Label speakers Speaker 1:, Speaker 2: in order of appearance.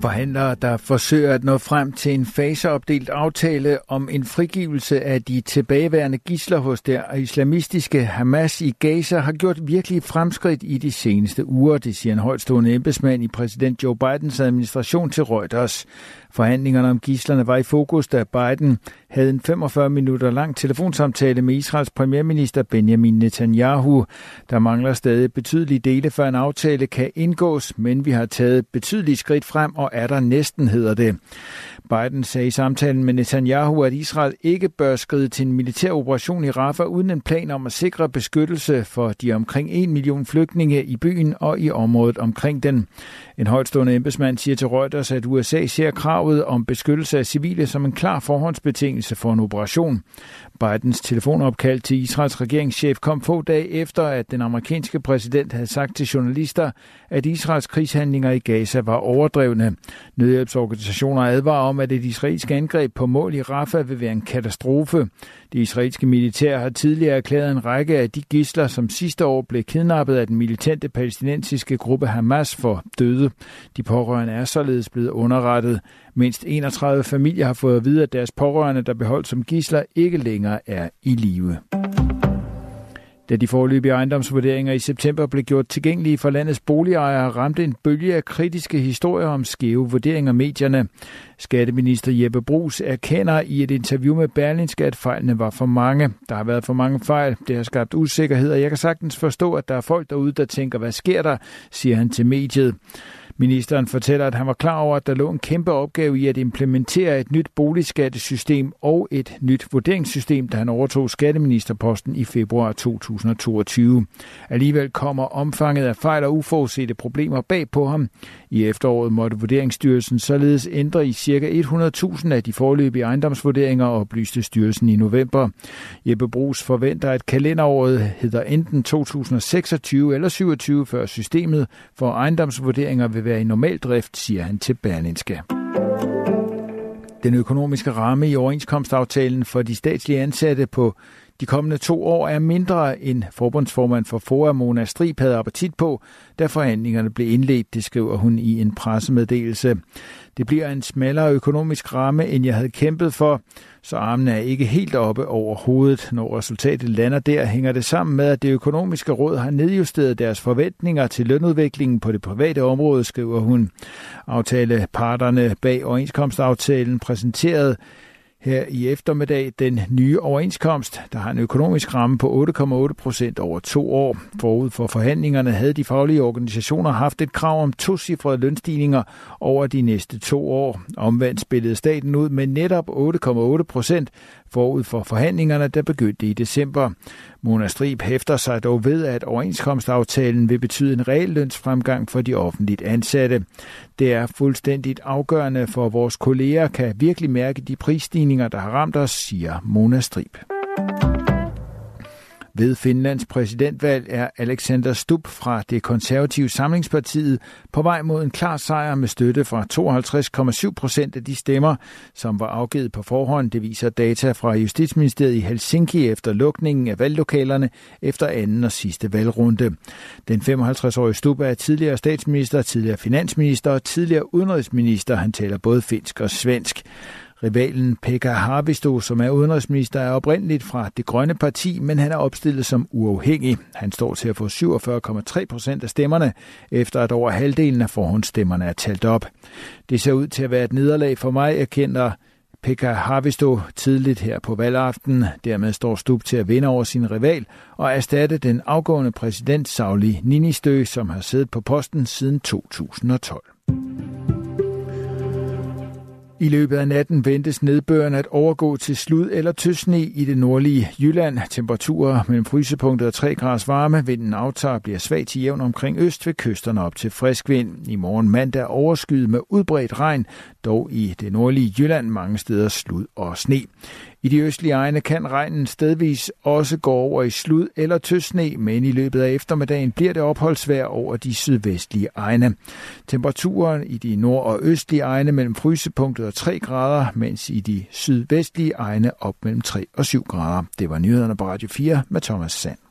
Speaker 1: Forhandlere, der forsøger at nå frem til en faseopdelt aftale om en frigivelse af de tilbageværende gisler hos det islamistiske Hamas i Gaza, har gjort virkelig fremskridt i de seneste uger, det siger en højtstående embedsmand i præsident Joe Bidens administration til Reuters. Forhandlingerne om gislerne var i fokus, da Biden havde en 45 minutter lang telefonsamtale med Israels premierminister Benjamin Netanyahu. Der mangler stadig betydelige dele, før en aftale kan indgås, men vi har taget betydelige skridt frem og er der næsten, hedder det. Biden sagde i samtalen med Netanyahu, at Israel ikke bør skride til en militær operation i Rafah uden en plan om at sikre beskyttelse for de omkring 1 million flygtninge i byen og i området omkring den. En højtstående embedsmand siger til Reuters, at USA ser kravet om beskyttelse af civile som en klar forhåndsbetingelse for en operation. Bidens telefonopkald til Israels regeringschef kom få dage efter, at den amerikanske præsident havde sagt til journalister, at Israels krigshandlinger i Gaza var overdrevne. Nødhjælpsorganisationer advarer om, at et israelsk angreb på mål i Rafah vil være en katastrofe. Det israelske militær har tidligere erklæret en række af de gisler, som sidste år blev kidnappet af den militante palæstinensiske gruppe Hamas for døde. De pårørende er således blevet underrettet. Mindst 31 familier har fået at vide, at deres pårørende, der beholdt som gisler, ikke længere er i live. Da de forløbige ejendomsvurderinger i september blev gjort tilgængelige for landets boligejere, ramte en bølge af kritiske historier om skæve vurderinger medierne. Skatteminister Jeppe Brugs erkender i et interview med Berlingske, at fejlene var for mange. Der har været for mange fejl. Det har skabt usikkerhed, og jeg kan sagtens forstå, at der er folk derude, der tænker, hvad sker der, siger han til mediet. Ministeren fortæller, at han var klar over, at der lå en kæmpe opgave i at implementere et nyt boligskattesystem og et nyt vurderingssystem, da han overtog skatteministerposten i februar 2022. Alligevel kommer omfanget af fejl og uforudsete problemer bag på ham. I efteråret måtte Vurderingsstyrelsen således ændre i ca. 100.000 af de forløbige ejendomsvurderinger, oplyste styrelsen i november. Jeppe Brugs forventer, at kalenderåret hedder enten 2026 eller 27, før systemet for ejendomsvurderinger vil være i normal drift, siger han til Berlinske. Den økonomiske ramme i overenskomstaftalen for de statslige ansatte på de kommende to år er mindre end forbundsformand for FOA Mona Strib havde appetit på, da forhandlingerne blev indledt, det skriver hun i en pressemeddelelse. Det bliver en smallere økonomisk ramme, end jeg havde kæmpet for, så armene er ikke helt oppe over hovedet. Når resultatet lander der, hænger det sammen med, at det økonomiske råd har nedjusteret deres forventninger til lønudviklingen på det private område, skriver hun. Aftaleparterne bag overenskomstaftalen præsenterede her i eftermiddag den nye overenskomst, der har en økonomisk ramme på 8,8 procent over to år. Forud for forhandlingerne havde de faglige organisationer haft et krav om tocifrede lønstigninger over de næste to år. Omvendt spillede staten ud med netop 8,8 procent forud for forhandlingerne, der begyndte i december. Mona Strib hæfter sig dog ved, at overenskomstaftalen vil betyde en reel lønsfremgang for de offentligt ansatte. Det er fuldstændigt afgørende for, vores kolleger kan virkelig mærke de prisstigninger, der har ramt os, siger Mona Strib. Ved Finlands præsidentvalg er Alexander Stubb fra det konservative samlingspartiet på vej mod en klar sejr med støtte fra 52,7 procent af de stemmer, som var afgivet på forhånd. Det viser data fra Justitsministeriet i Helsinki efter lukningen af valglokalerne efter anden og sidste valgrunde. Den 55-årige Stubb er tidligere statsminister, tidligere finansminister og tidligere udenrigsminister. Han taler både finsk og svensk. Rivalen Pekka Harvisto, som er udenrigsminister, er oprindeligt fra det grønne parti, men han er opstillet som uafhængig. Han står til at få 47,3 procent af stemmerne, efter at over halvdelen af forhåndsstemmerne er talt op. Det ser ud til at være et nederlag for mig, erkender Pekka Harvisto tidligt her på valgaften. Dermed står Stub til at vinde over sin rival og erstatte den afgående præsident Sauli Ninistø, som har siddet på posten siden 2012. I løbet af natten ventes nedbøren at overgå til slud eller tøsne i det nordlige Jylland. Temperaturer mellem frysepunktet og 3 graders varme. Vinden aftager bliver svag til jævn omkring øst ved kysterne op til frisk vind. I morgen mandag overskyet med udbredt regn, dog i det nordlige Jylland mange steder slud og sne. I de østlige egne kan regnen stedvis også gå over i slud eller tøsne, men i løbet af eftermiddagen bliver det opholdsvær over de sydvestlige egne. Temperaturen i de nord- og østlige egne mellem frysepunktet og 3 grader, mens i de sydvestlige egne op mellem 3 og 7 grader. Det var nyhederne på Radio 4 med Thomas Sand.